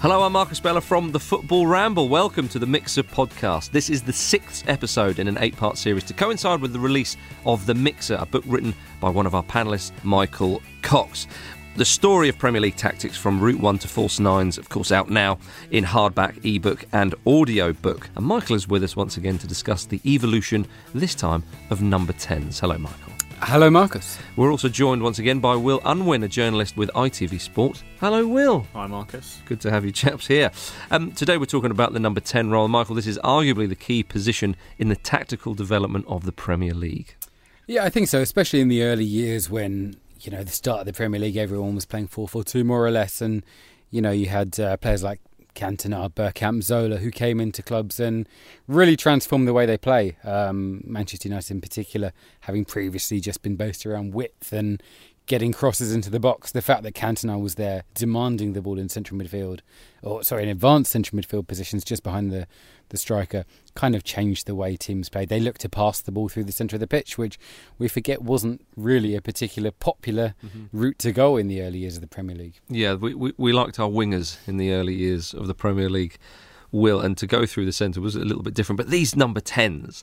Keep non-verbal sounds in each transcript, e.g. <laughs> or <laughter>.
Hello, I'm Marcus Speller from the Football Ramble. Welcome to the Mixer podcast. This is the sixth episode in an eight part series to coincide with the release of The Mixer, a book written by one of our panelists, Michael Cox. The story of Premier League tactics from Route 1 to False Nines, of course, out now in hardback, ebook, and audio book. And Michael is with us once again to discuss the evolution, this time, of number 10s. Hello, Michael. Hello, Marcus. We're also joined once again by Will Unwin, a journalist with ITV Sport. Hello, Will. Hi, Marcus. Good to have you chaps here. Um, today we're talking about the number 10 role. Michael, this is arguably the key position in the tactical development of the Premier League. Yeah, I think so, especially in the early years when, you know, the start of the Premier League, everyone was playing 4 4 2 more or less. And, you know, you had uh, players like Cantona, Bergkamp, Zola, who came into clubs and really transformed the way they play. Um, Manchester United, in particular, having previously just been based around width and getting crosses into the box. The fact that Cantona was there demanding the ball in central midfield, or sorry, in advanced central midfield positions just behind the, the striker, kind of changed the way teams played. They looked to pass the ball through the centre of the pitch, which we forget wasn't really a particular popular mm-hmm. route to go in the early years of the Premier League. Yeah, we, we, we liked our wingers in the early years of the Premier League, Will, and to go through the centre was a little bit different. But these number 10s,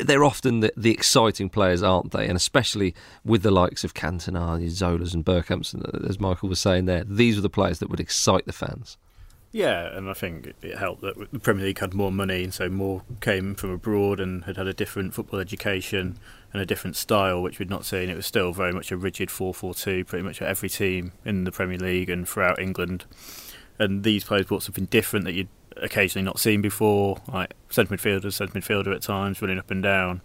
they're often the, the, exciting players, aren't they? And especially with the likes of Cantona, Zolas, and Bergkamps, as Michael was saying there, these are the players that would excite the fans. Yeah, and I think it helped that the Premier League had more money, and so more came from abroad and had had a different football education and a different style, which we'd not seen. It was still very much a rigid 4-4-2, pretty much at every team in the Premier League and throughout England. And these players brought something different that you'd occasionally not seen before, like centre midfielders, centre midfielder at times, running up and down.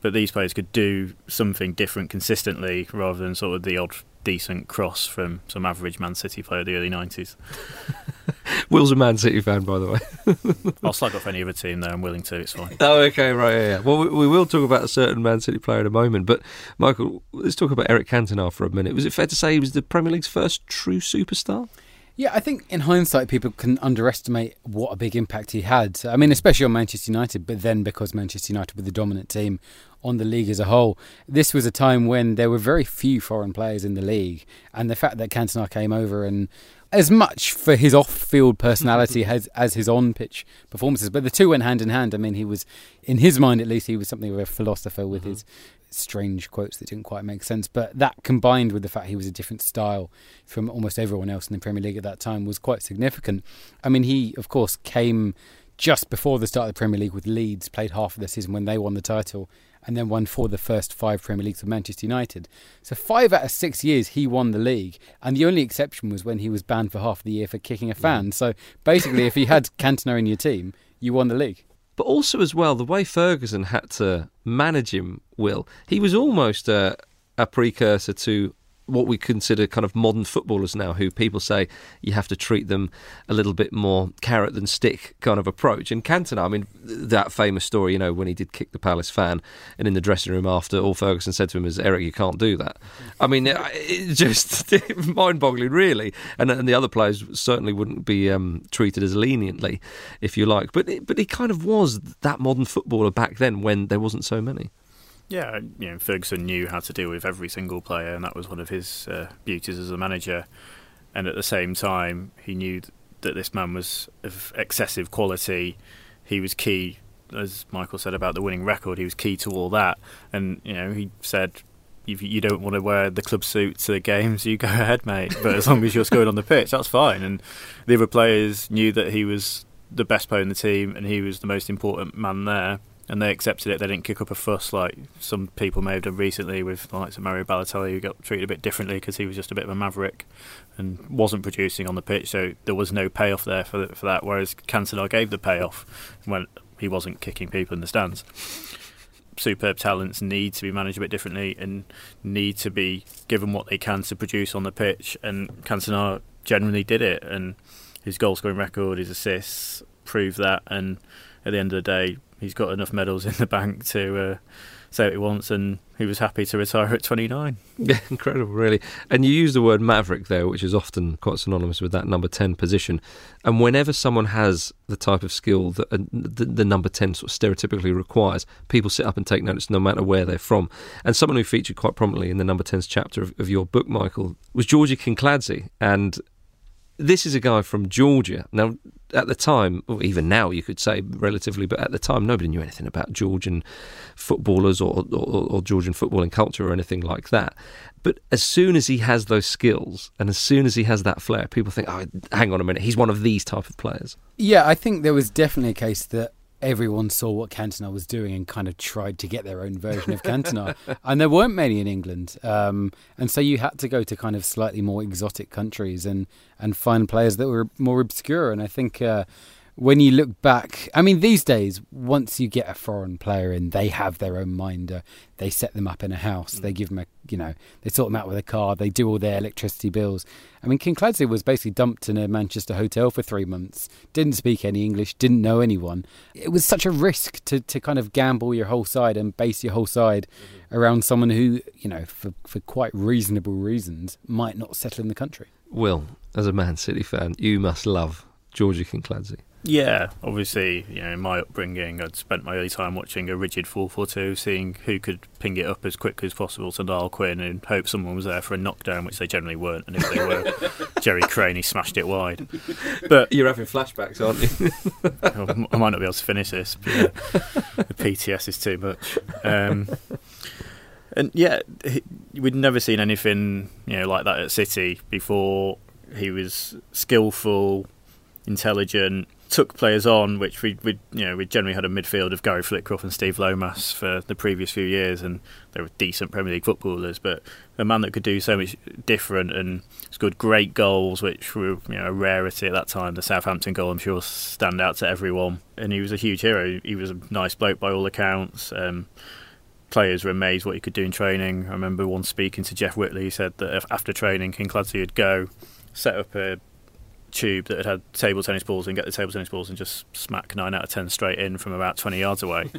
But these players could do something different consistently rather than sort of the odd decent cross from some average Man City player of the early 90s. <laughs> Will's a Man City fan, by the way. <laughs> I'll slag off any other team there. I'm willing to. It's fine. Oh, okay, right, yeah. yeah. Well, we, we, will talk about a certain Man City player in a moment. But Michael, let's talk about Eric Cantona for a minute. Was it fair to say he was the Premier League's first true superstar? Yeah, I think in hindsight, people can underestimate what a big impact he had. I mean, especially on Manchester United, but then because Manchester United were the dominant team on the league as a whole, this was a time when there were very few foreign players in the league. And the fact that Cantona came over and as much for his off-field personality <laughs> as as his on-pitch performances. But the two went hand in hand. I mean, he was, in his mind at least, he was something of a philosopher with mm-hmm. his strange quotes that didn't quite make sense. But that combined with the fact he was a different style from almost everyone else in the Premier League at that time was quite significant. I mean, he of course came just before the start of the Premier League with Leeds, played half of the season when they won the title, and then won for the first five Premier Leagues with Manchester United. So five out of six years he won the league, and the only exception was when he was banned for half the year for kicking a fan. Mm. So basically, if you had <laughs> Cantona in your team, you won the league. But also, as well, the way Ferguson had to manage him, Will, he was almost a, a precursor to what we consider kind of modern footballers now, who people say you have to treat them a little bit more carrot than stick kind of approach. And Cantona, I mean, that famous story, you know, when he did kick the Palace fan, and in the dressing room after, all Ferguson said to him is, "Eric, you can't do that." I mean, it's just <laughs> mind-boggling, really. And, and, the other players certainly wouldn't be um, treated as leniently, if you like. But but he kind of was that modern footballer back then when there wasn't so many. Yeah, you know, Ferguson knew how to deal with every single player, and that was one of his uh, beauties as a manager. And at the same time, he knew that this man was of excessive quality. He was key, as Michael said about the winning record. He was key to all that, and you know, he said. If you don't want to wear the club suit to the games, you go <laughs> ahead, mate. But as long as you're scoring on the pitch, that's fine. And the other players knew that he was the best player in the team and he was the most important man there and they accepted it. They didn't kick up a fuss like some people may have done recently with the likes of Mario Balotelli, who got treated a bit differently because he was just a bit of a maverick and wasn't producing on the pitch. So there was no payoff there for for that. Whereas Cantona gave the payoff when he wasn't kicking people in the stands. superb talents need to be managed a bit differently and need to be given what they can to produce on the pitch. And Cantona generally did it, and his goal scoring record, his assists prove that. And at the end of the day, he's got enough medals in the bank to uh, say what he wants, and he was happy to retire at 29. <laughs> Yeah, incredible, really. And you use the word maverick there, which is often quite synonymous with that number 10 position. And whenever someone has the type of skill that uh, the, the, number 10 sort of stereotypically requires, people sit up and take notice no matter where they're from. And someone who featured quite prominently in the number 10's chapter of, of your book, Michael, was Georgie Kinkladze. And this is a guy from Georgia. Now, at the time, or even now, you could say relatively, but at the time, nobody knew anything about Georgian footballers or, or, or, Georgian footballing culture or anything like that. But as soon as he has those skills and as soon as he has that flair, people think, oh, hang on a minute, he's one of these type of players. Yeah, I think there was definitely a case that everyone saw what Cantona was doing and kind of tried to get their own version of Cantona. <laughs> and there weren't many in England. Um, and so you had to go to kind of slightly more exotic countries and, and find players that were more obscure. And I think uh, when you look back, I mean, these days, once you get a foreign player in, they have their own minder. They set them up in a house. They give them a, you know, they sort them out with a car. They do all their electricity bills. I mean, Kinkladze was basically dumped in a Manchester hotel for three months. Didn't speak any English. Didn't know anyone. It was such a risk to, to kind of gamble your whole side and base your whole side mm-hmm. around someone who, you know, for for quite reasonable reasons, might not settle in the country. Will, as a Man City fan, you must love Giorgi Kinkladze. Yeah, obviously, you know, in my upbringing, I'd spent my early time watching a rigid 4-4-2, seeing who could ping it up as quick as possible to Niall Quinn and hope someone was there for a knockdown, which they generally weren't. And if they were, <laughs> Gerry Creaney smashed it wide. But you're having flashbacks, aren't you? <laughs> I might not be able to finish this. But, yeah, the <laughs> PTS is too much. Um, and yeah, we'd never seen anything you know like that at City before. He was skillful, intelligent, took players on, which we we you know we generally had a midfield of Gary Flitcroft and Steve Lomas for the previous few years, and they were decent Premier League footballers. But a man that could do so much different and scored great goals, which were you know a rarity at that time. The Southampton goal, I'm sure, stand out to everyone, and he was a huge hero. He was a nice bloke by all accounts. Um, players were amazed what he could do in training. I remember once speaking to Jeff Whitley, he said that after training, Kinkladze would go set up a tube that had had table tennis balls and get the table tennis balls and just smack nine out of ten straight in from about 20 yards away.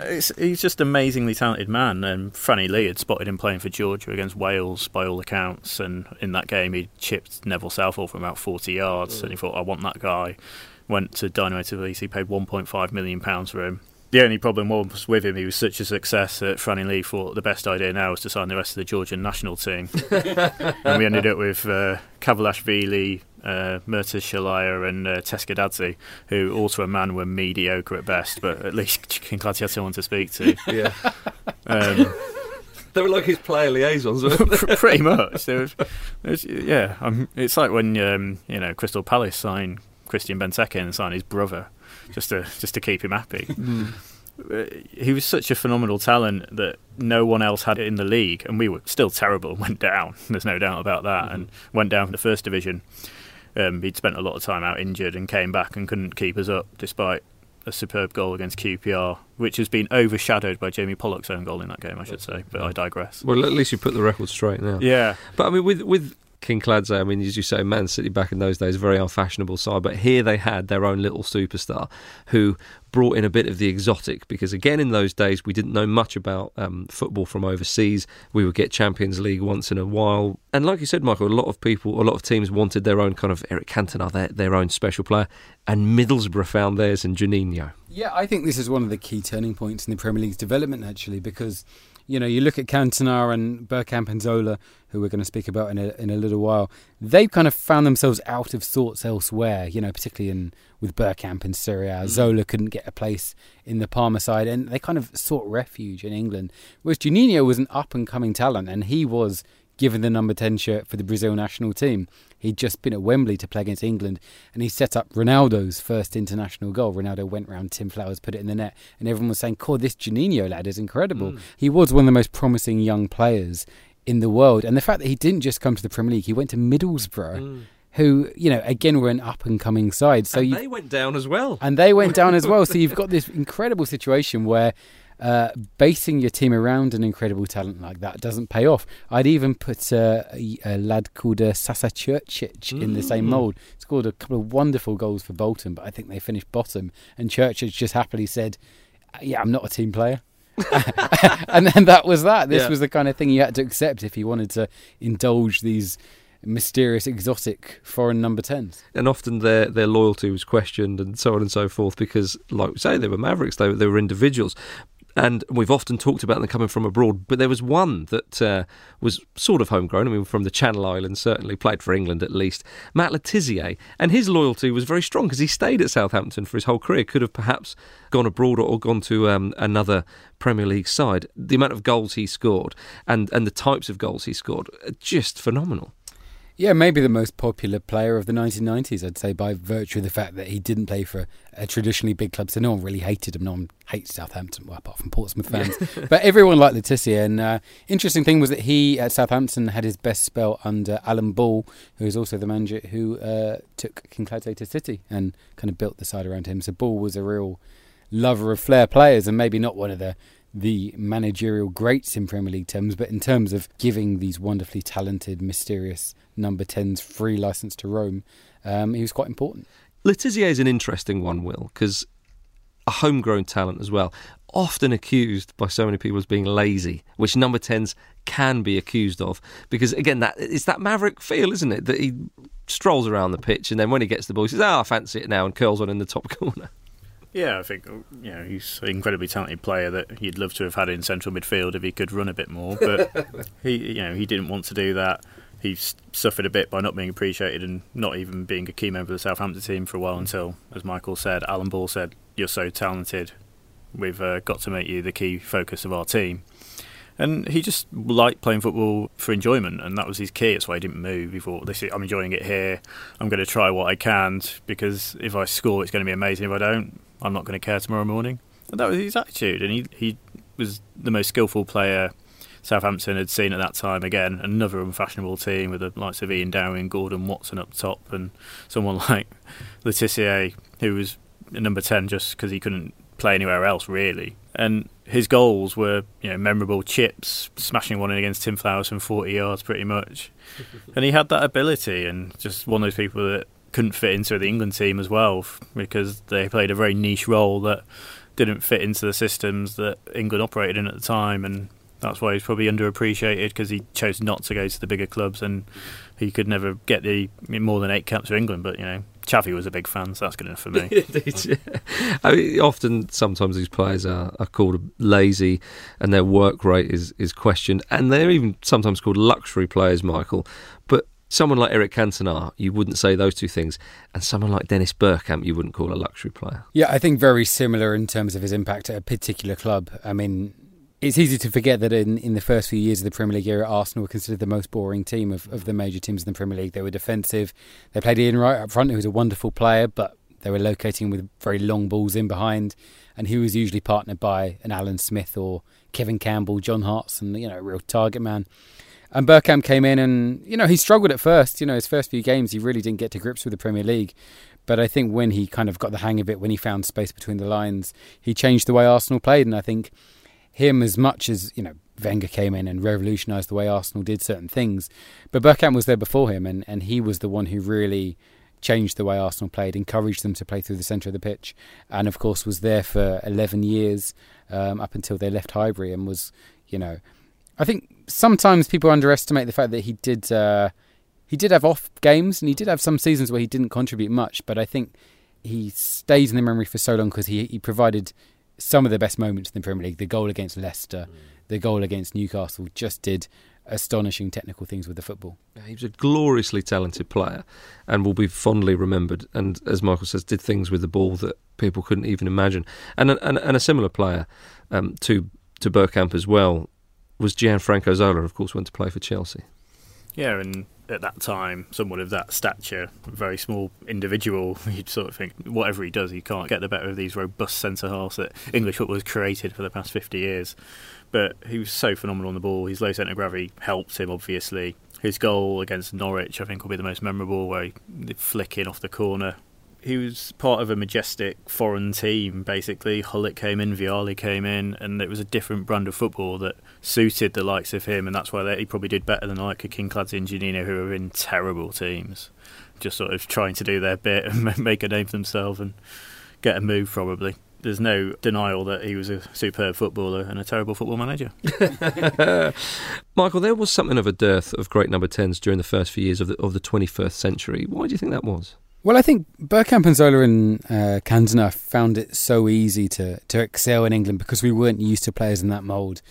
<laughs> he's just an amazingly talented man. And Franny Lee had spotted him playing for Georgia against Wales by all accounts. And in that game, he chipped Neville Southall from about 40 yards. Mm. And he thought, I want that guy. Went to Dynamo Tbilisi, paid 1.5 million pounds for him the only problem was with him, he was such a success that Franny Lee thought the best idea now was to sign the rest of the Georgian national team. <laughs> and we ended up with uh, Kavelashvili, uh, Murtaz Shelia, and uh, Tskhadadze, who also a man were mediocre at best, but at least <laughs> Kinkladze had someone to speak to. <laughs> Yeah. Um, they were like his player liaisons, pretty much. There was, there was, yeah, um, it's like when um, you know Crystal Palace signed Christian Benteke and signed his brother just to just to keep him happy. Mm. He was such a phenomenal talent that no one else had it in the league, and we were still terrible and <laughs> went down. There's no doubt about that, mm-hmm. and went down from the first division. Um, he'd spent a lot of time out injured and came back and couldn't keep us up, despite a superb goal against QPR, which has been overshadowed by Jamie Pollock's own goal in that game, I should say. But I digress. Well, at least you put the record straight now. Yeah, but I mean, with with Kinkladze, I mean, as you say, Man City back in those days, very unfashionable side, but here they had their own little superstar who brought in a bit of the exotic because, again, in those days, we didn't know much about um, football from overseas. We would get Champions League once in a while. And like you said, Michael, a lot of people, a lot of teams wanted their own kind of Eric Cantona, their, their own special player, and Middlesbrough found theirs in Juninho. Yeah, I think this is one of the key turning points in the Premier League's development, actually, because you know, you look at Cantona and Bergkamp and Zola, who we're going to speak about in a, in a little while. They've kind of found themselves out of sorts elsewhere, you know, particularly in with Bergkamp in Serie A. Mm. Zola couldn't get a place in the Parma side, and they kind of sought refuge in England. Whereas Juninho was an up and coming talent, and he was given the number 10 shirt for the Brazil national team. He'd just been at Wembley to play against England and he set up Ronaldo's first international goal. Ronaldo went round Tim Flowers, put it in the net, and everyone was saying, "Cool, this Juninho lad is incredible. Mm. He was one of the most promising young players in the world. And the fact that he didn't just come to the Premier League, he went to Middlesbrough. Mm who you know again were an up and coming side. So and they went down as well, and they went down as well. So <laughs> you've got this incredible situation where uh, basing your team around an incredible talent like that doesn't pay off. I'd even put uh, a, a, lad called uh, Sasa Curcic mm. in the same mm. mould. Scored a couple of wonderful goals for Bolton, but I think they finished bottom. And Curcic just happily said, "Yeah, I'm not a team player." <laughs> and then that was that. This yeah. was the kind of thing you had to accept if you wanted to indulge these mysterious, exotic foreign number 10s. And often their their loyalty was questioned and so on and so forth because, like we say, they were mavericks, they, they were individuals. And we've often talked about them coming from abroad, but there was one that uh, was sort of homegrown. I mean, from the Channel Islands, certainly played for England at least. Matt Le Tissier, and his loyalty was very strong because he stayed at Southampton for his whole career. Could have perhaps gone abroad or gone to um, another Premier League side. The amount of goals he scored and and the types of goals he scored, just phenomenal. Yeah, maybe the most popular player of the 1990s, I'd say, by virtue of the fact that he didn't play for a, a traditionally big club. So no one really hated him. No one hates Southampton, well, apart from Portsmouth fans. but everyone liked Le Tissier. And uh, interesting thing was that he at Southampton had his best spell under Alan Ball, who is also the manager who uh, took Kinkladze to City and kind of built the side around him. So Ball was a real lover of flair players and maybe not one of the the managerial greats in Premier League terms, but in terms of giving these wonderfully talented, mysterious number 10s free license to roam, um, he was quite important. Le is an interesting one, Will, because a homegrown talent as well, often accused by so many people as being lazy, which number 10s can be accused of. Because again, that it's that maverick feel, isn't it? That he strolls around the pitch and then when he gets the ball, he says, Oh, I fancy it now, and curls on in the top <laughs> corner. Yeah, I think you know he's an incredibly talented player that he'd love to have had in central midfield if he could run a bit more, but <laughs> he you know he didn't want to do that. He suffered a bit by not being appreciated and not even being a key member of the Southampton team for a while until, as Michael said, Alan Ball said, "You're so talented, we've uh, got to make you the key focus of our team." And he just liked playing football for enjoyment, and that was his key. That's why he didn't move. He thought, "This, I'm enjoying it here. I'm going to try what I can because if I score, it's going to be amazing. If I don't, I'm not going to care tomorrow morning. And that was his attitude, and he he was the most skillful player Southampton had seen at that time. Again, another unfashionable team with the likes of Ian Dowie and Gordon Watson up top, and someone <laughs> like Le Tissier, who was number ten just because he couldn't play anywhere else really. And his goals were, you know, memorable chips, smashing one in against Tim Flowers from 40 yards, pretty much. and he had that ability, and just one of those people that couldn't fit into the England team as well because they played a very niche role that didn't fit into the systems that England operated in at the time, and that's why he's probably underappreciated because he chose not to go to the bigger clubs and he could never get the more than eight caps for England. But you know, Xavi was a big fan, so that's good enough for me. <laughs> I mean, often, sometimes these players are, are called lazy, and their work rate is is questioned, and they're even sometimes called luxury players, Michael. But someone like Eric Cantona, you wouldn't say those two things, and someone like Dennis Bergkamp, you wouldn't call a luxury player. Yeah, I think very similar in terms of his impact at a particular club. I mean, it's easy to forget that in, in the first few years of the Premier League era, Arsenal were considered the most boring team of, of the major teams in the Premier League. They were defensive. They played Ian Wright up front, who was a wonderful player, but they were locating with very long balls in behind, and he was usually partnered by an Alan Smith or Kevin Campbell, John Hartson, you know, a real target man. And Bergkamp came in and, you know, he struggled at first. You know, his first few games, he really didn't get to grips with the Premier League. But I think when he kind of got the hang of it, when he found space between the lines, he changed the way Arsenal played. And I think him, as much as, you know, Wenger came in and revolutionised the way Arsenal did certain things, but Bergkamp was there before him, and, and he was the one who really changed the way Arsenal played, encouraged them to play through the centre of the pitch, and of course was there for 11 years um, up until they left Highbury and was, you know, I think sometimes people underestimate the fact that he did uh, he did have off games and he did have some seasons where he didn't contribute much, but I think he stays in the memory for so long because he he provided some of the best moments in the Premier League. The goal against Leicester, mm. the goal against Newcastle, just did astonishing technical things with the football. Yeah, he was a gloriously talented player and will be fondly remembered. And as Michael says, did things with the ball that people couldn't even imagine. And and, and a similar player um, to to Bergkamp as well was Gianfranco Zola, of course, went to play for Chelsea. Yeah, and at that time, someone of that stature, very small individual, <laughs> you'd sort of think whatever he does, he can't get the better of these robust centre halves that English football has created for the past 50 years. But he was so phenomenal on the ball. His low centre of gravity helped him, obviously. His goal against Norwich, I think, will be the most memorable, where he flicking off the corner he was part of a majestic foreign team. Basically, Gullit came in, Vialli came in, and it was a different brand of football that suited the likes of him, and that's why he probably did better than like Kinkladze and Juninho, who are in terrible teams, just sort of trying to do their bit and <laughs> make a name for themselves and get a move probably there's no denial that he was a superb footballer and a terrible football manager. <laughs> Michael, there was something of a dearth of great number 10s during the first few years of the, of the 21st century. Why do you think that was? Well, I think Bergkamp and Zola and uh, found it so easy to, to excel in England because we weren't used to players in that mould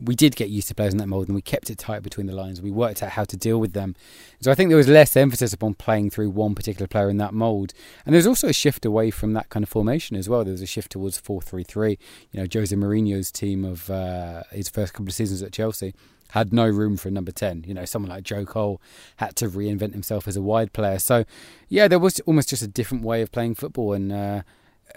we did get used to players in that mould and we kept it tight between the lines. We worked out how to deal with them. So I think there was less emphasis upon playing through one particular player in that mould. And there's also a shift away from that kind of formation as well. There was a shift towards 4 3 3. You know, Jose Mourinho's team of uh, his first couple of seasons at Chelsea had no room for a number 10. You know, someone like Joe Cole had to reinvent himself as a wide player. So, yeah, there was almost just a different way of playing football. And, uh,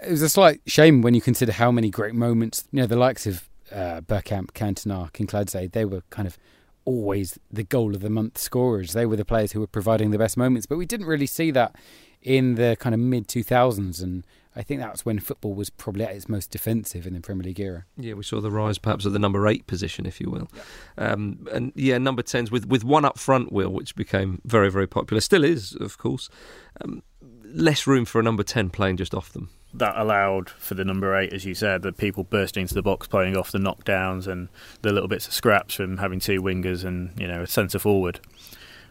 it was a slight shame when you consider how many great moments, you know, the likes of uh, Bergkamp, Cantona, Kinkladze, they were kind of always the goal of the month scorers. They were the players who were providing the best moments, but we didn't really see that in the kind of mid 2000s and I think that's when football was probably at its most defensive in the Premier League era. Yeah, we saw the rise perhaps of the number eight position, if you will. Yeah. Um, and yeah, number 10s with, with one up front, Will, which became very, very popular. Still is, of course. Um, less room for a number 10 playing just off them that allowed for the number eight, as you said, the people bursting into the box, playing off the knockdowns and the little bits of scraps from having two wingers and you know a centre forward.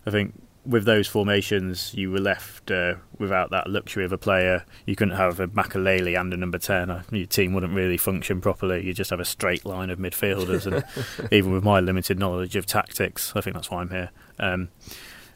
I think with those formations, you were left uh, without that luxury of a player. You couldn't have a Makelele and a number ten. Uh, your team wouldn't really function properly. You just have a straight line of midfielders, and <laughs> even with my limited knowledge of tactics, I think that's why I'm here. Um,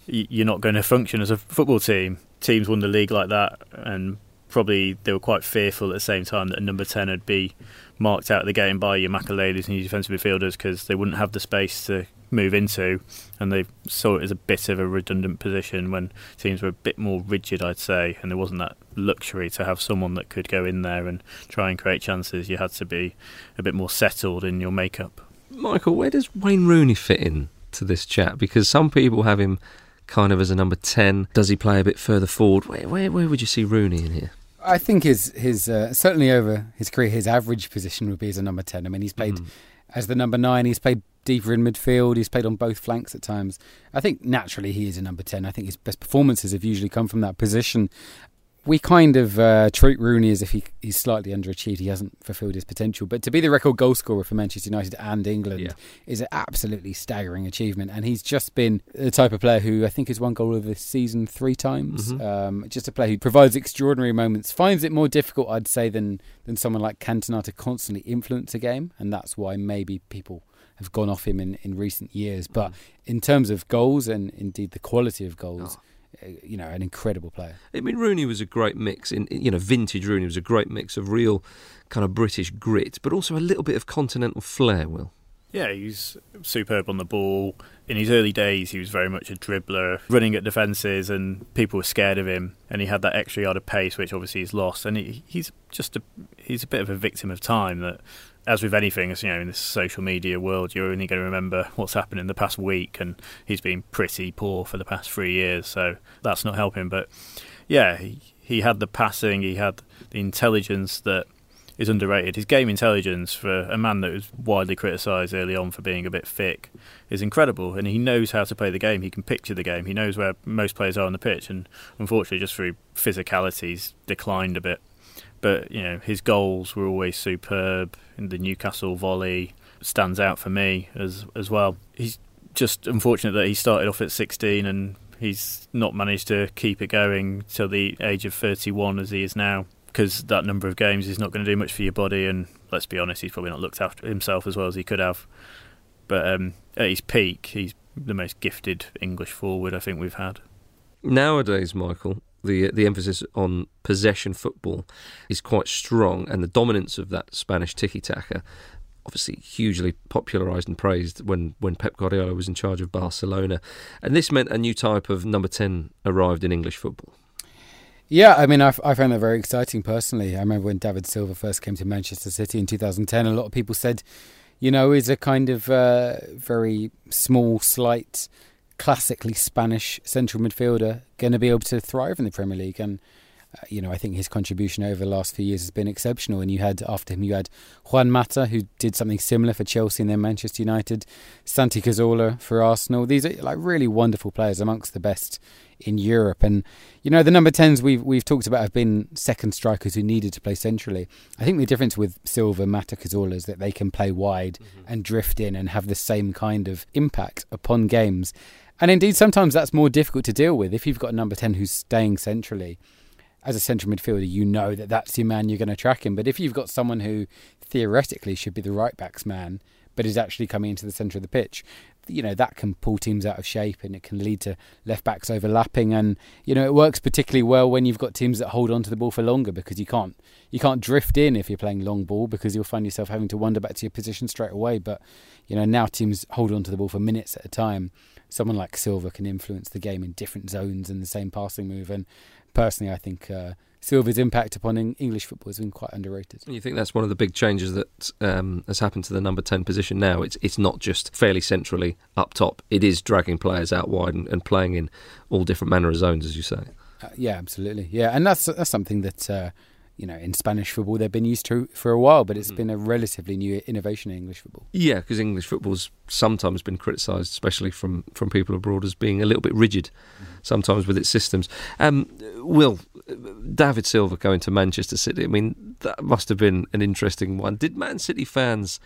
you're not going to function as a football team. Teams won the league like that, and probably they were quite fearful at the same time that a number 10 would be marked out of the game by your Makeleles and your defensive midfielders because they wouldn't have the space to move into and they saw it as a bit of a redundant position when teams were a bit more rigid I'd say and there wasn't that luxury to have someone that could go in there and try and create chances. You had to be a bit more settled in your makeup. Michael where does Wayne Rooney fit in to this chat? Because some people have him kind of as a number 10 does he play a bit further forward? Where, where, where would you see Rooney in here I think his his uh, certainly over his career, his average position would be as a number ten. I mean, he's played mm. as the number nine. He's played deeper in midfield. He's played on both flanks at times. I think naturally he is a number ten. I think his best performances have usually come from that position we kind of uh, treat Rooney as if he, he's slightly underachieved. He hasn't fulfilled his potential. But to be the record goal scorer for Manchester United and England yeah. is an absolutely staggering achievement. And he's just been the type of player who I think has won goal of the season three times. Mm-hmm. Um, just a player who provides extraordinary moments. Finds it more difficult, I'd say, than than someone like Cantona to constantly influence a game, and that's why maybe people have gone off him in, in recent years. But mm. in terms of goals and indeed the quality of goals. Oh Uh, you know, an incredible player. I mean, Rooney was a great mix. In you know, vintage Rooney was a great mix of real kind of British grit, but also a little bit of continental flair. Will. Yeah, he's superb on the ball. In his early days, he was very much a dribbler, running at defences, and people were scared of him. And he had that extra yard of pace, which obviously he's lost. And he, he's just a he's a bit of a victim of time. That, as with anything, as you know, in this social media world, you're only going to remember what's happened in the past week. And he's been pretty poor for the past three years, so that's not helping. But yeah, he, he had the passing, he had the intelligence that is underrated. His game intelligence for a man that was widely criticised early on for being a bit thick is incredible, and he knows how to play the game. He can picture the game. He knows where most players are on the pitch, and unfortunately, just through physicalities, declined a bit. But you know, his goals were always superb. The Newcastle volley stands out for me as as well. He's just unfortunate that he started off at 16 and he's not managed to keep it going till the age of 31 as he is now because that number of games is not going to do much for your body. And let's be honest, he's probably not looked after himself as well as he could have. But um, at his peak, he's the most gifted English forward I think we've had. Nowadays, Michael, the the emphasis on possession football is quite strong, and the dominance of that Spanish tiki taka, obviously hugely popularised and praised when when Pep Guardiola was in charge of Barcelona, and this meant a new type of number ten arrived in English football. Yeah, I mean, I, I found that very exciting personally. I remember when David Silva first came to Manchester City in 2010, a lot of people said, you know, he's a kind of uh, very small, slight, classically Spanish central midfielder going to be able to thrive in the Premier League. And uh, you know, I think his contribution over the last few years has been exceptional. And you had after him, you had Juan Mata, who did something similar for Chelsea and then Manchester United, Santi Cazorla for Arsenal. These are like really wonderful players, amongst the best in Europe. And you know, the number tens we've we've talked about have been second strikers who needed to play centrally. I think the difference with Silva, Mata, Cazorla is that they can play wide mm-hmm. and drift in and have the same kind of impact upon games. And indeed, sometimes that's more difficult to deal with if you've got a number ten who's staying centrally as a central midfielder, you know that that's your man you're going to track him. But if you've got someone who theoretically should be the right back's man, but is actually coming into the centre of the pitch, you know that can pull teams out of shape and it can lead to left backs overlapping. And you know it works particularly well when you've got teams that hold on to the ball for longer because you can't you can't drift in if you're playing long ball because you'll find yourself having to wander back to your position straight away. But you know now teams hold on to the ball for minutes at a time. Someone like Silva can influence the game in different zones and the same passing move and personally, I think uh, Silva's impact upon English football has been quite underrated. And you think that's one of the big changes that um, has happened to the number 10 position now? It's it's not just fairly centrally up top, it is dragging players out wide and, and playing in all different manner of zones, as you say. Uh, yeah, absolutely. Yeah, and that's that's something that uh, you know, in Spanish football they've been used to for a while, but it's mm-hmm. been a relatively new innovation in English football. Yeah, because English football's sometimes been criticised, especially from, from people abroad, as being a little bit rigid, mm-hmm. sometimes with its systems. Um, Will David Silva going to Manchester City? I mean, that must have been an interesting one. Did Man City fans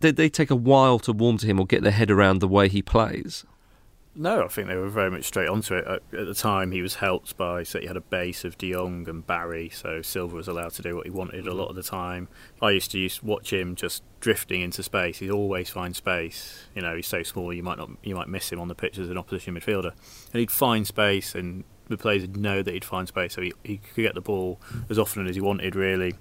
did they take a while to warm to him or get their head around the way he plays? No, I think they were very much straight onto it. At, at the time, he was helped by, so he had a base of De Jong and Barry, so Silva was allowed to do what he wanted a mm-hmm. lot of the time. I used to used watch him just drifting into space. He'd always find space. You know, he's so small, you might not, you might miss him on the pitch as an opposition midfielder, and he'd find space, and the players would know that he'd find space, so he, he could get the ball as often as he wanted, really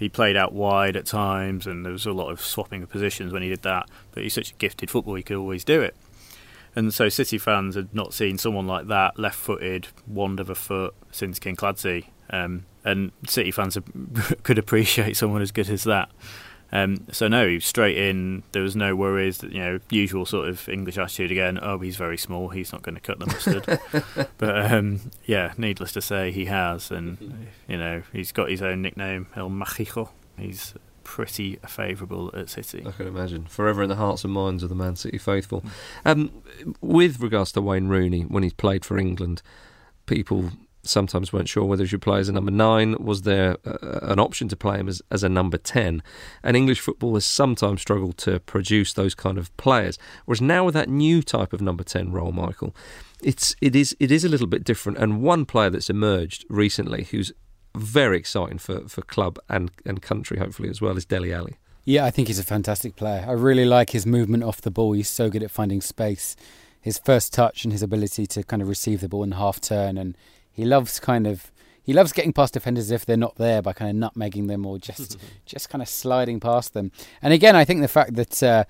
he played out wide at times, and there was a lot of swapping of positions when he did that. But he's such a gifted footballer; he could always do it. And so City fans had not seen someone like that, left-footed, wand of a foot, since Kinkladze. Um, and City fans <laughs> could appreciate someone as good as that. Um, so no, straight in. There was no worries. That, you know, usual sort of English attitude again. Oh, he's very small. He's not going to cut the mustard. <laughs> but um, yeah, needless to say, he has, and you know, he's got his own nickname, El Mágico. He's pretty favourable at City. I can imagine. Forever in the hearts and minds of the Man City faithful. Um, with regards to Wayne Rooney, when he's played for England, people sometimes weren't sure whether he should play as a number nine. Was there uh, an option to play him as, as a number 10? And English football has sometimes struggled to produce those kind of players. Whereas now with that new type of number 10 role, Michael, it's it is it is a little bit different. And one player that's emerged recently, who's very exciting for, for club and, and country, hopefully, as well, is Dele Alli. Yeah, I think he's a fantastic player. I really like his movement off the ball. He's so good at finding space. His first touch and his ability to kind of receive the ball in half turn. And he loves kind of. He loves getting past defenders if they're not there by kind of nutmegging them or just <laughs> just kind of sliding past them. And again, I think the fact that uh,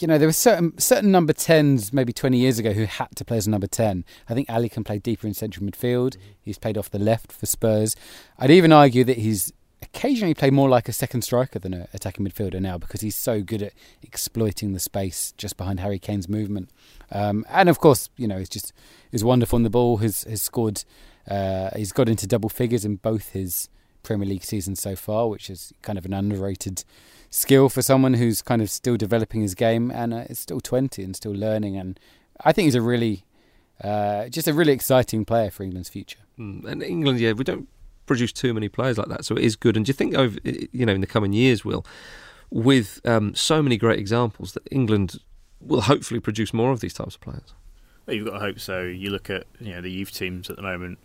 you know, there were certain certain number tens maybe 20 years ago who had to play as a number 10. I think Alli can play deeper in central midfield. Mm-hmm. He's played off the left for Spurs. I'd even argue that he's occasionally played more like a second striker than an attacking midfielder now because he's so good at exploiting the space just behind Harry Kane's movement. Um, and of course, you know, he's just he's wonderful on the ball. Has has scored. Uh, he's got into double figures in both his Premier League season so far, which is kind of an underrated skill for someone who's kind of still developing his game and uh, is still 20 and still learning. And I think he's a really, uh, just a really exciting player for England's future. Mm. And England, yeah, we don't produce too many players like that, so it is good. And do you think over, you know, in the coming years, will, with um, so many great examples, that England will hopefully produce more of these types of players? Well, you've got to hope so. You look at you know the youth teams at the moment.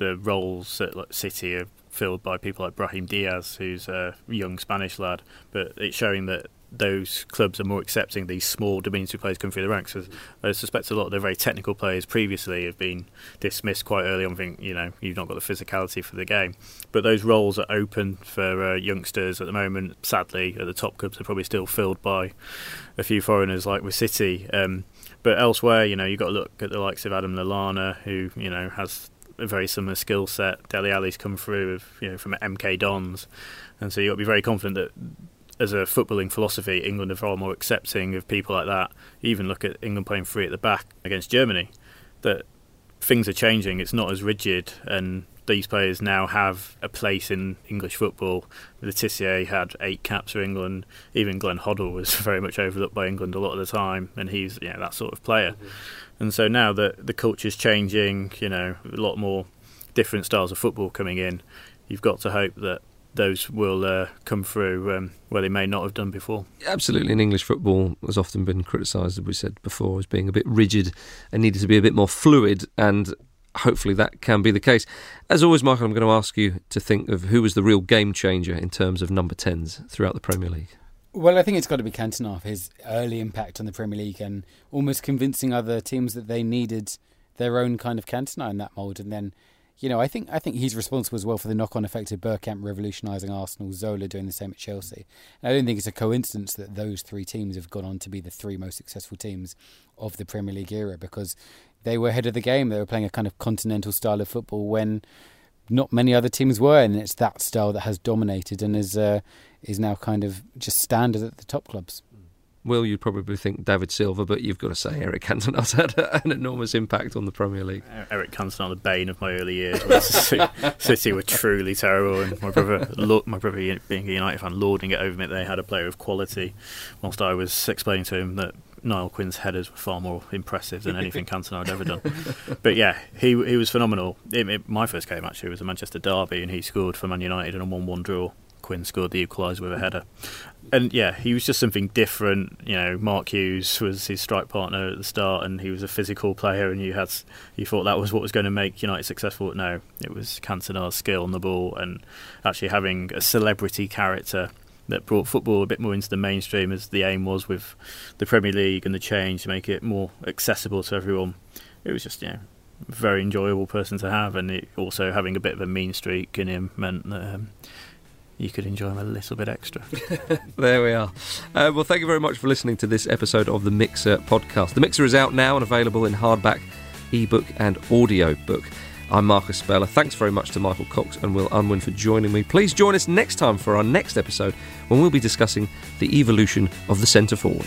The roles at like, City are filled by people like Brahim Diaz, who's a young Spanish lad. But it's showing that those clubs are more accepting these small diminutive players coming through the ranks. I suspect a lot of the very technical players previously have been dismissed quite early on. Think you know you've not got the physicality for the game, but those roles are open for uh, youngsters at the moment. Sadly, at the top clubs are probably still filled by a few foreigners like with City. Um, but elsewhere, you know, you've got to look at the likes of Adam Lallana, who you know has a very similar skill set. Dele Alli's come through with, you know, from MK Dons, and so you've got to be very confident that as a footballing philosophy, England are far more accepting of people like that. even look at England playing free at the back against Germany, that things are changing. It's not as rigid, and these players now have a place in English football. Le Tissier had eight caps for England. Even Glenn Hoddle was <laughs> very much overlooked by England a lot of the time, and he's know, that sort of player. Mm-hmm. And so now that the culture's changing, you know, a lot more different styles of football coming in, you've got to hope that those will uh, come through um, where they may not have done before. Absolutely, and English football has often been criticised, as we said before, as being a bit rigid and needed to be a bit more fluid. And hopefully that can be the case. As always, Michael, I'm going to ask you to think of who was the real game changer in terms of number 10s throughout the Premier League. Well, I think it's got to be Cantona for his early impact on the Premier League and almost convincing other teams that they needed their own kind of Cantona in that mould. And then, you know, I think I think he's responsible as well for the knock-on effect of Bergkamp revolutionising Arsenal, Zola doing the same at Chelsea. And I don't think it's a coincidence that those three teams have gone on to be the three most successful teams of the Premier League era because they were ahead of the game. They were playing a kind of continental style of football when not many other teams were, and it's that style that has dominated and is uh, is now kind of just standard at the top clubs. Will you'd probably think David Silva, but you've got to say Eric Cantona's had an enormous impact on the Premier League. Eric Cantona, the bane of my early years, <laughs> City were truly terrible, and my brother, my brother being a United fan, lording it over me. That they had a player of quality, whilst I was explaining to him that Niall Quinn's headers were far more impressive than anything Cantona had ever done. <laughs> But yeah, he he was phenomenal. It, it, my first game actually was a Manchester derby, and he scored for Man United in a one-one draw. Quinn scored the equaliser with a header. And yeah, he was just something different. You know, Mark Hughes was his strike partner at the start, and he was a physical player, and you had you thought that was what was going to make United successful. No, it was Cantona's skill on the ball and actually having a celebrity character that brought football a bit more into the mainstream, as the aim was with the Premier League and the change to make it more accessible to everyone. It was just you know a very enjoyable person to have, and it also having a bit of a mean streak in him meant that. Um, you could enjoy them a little bit extra. <laughs> there we are. Uh, well, thank you very much for listening to this episode of the Mixer podcast. The Mixer is out now and available in hardback, ebook, and audio book. I'm Marcus Speller. Thanks very much to Michael Cox and Will Unwin for joining me. Please join us next time for our next episode when we'll be discussing the evolution of the centre forward.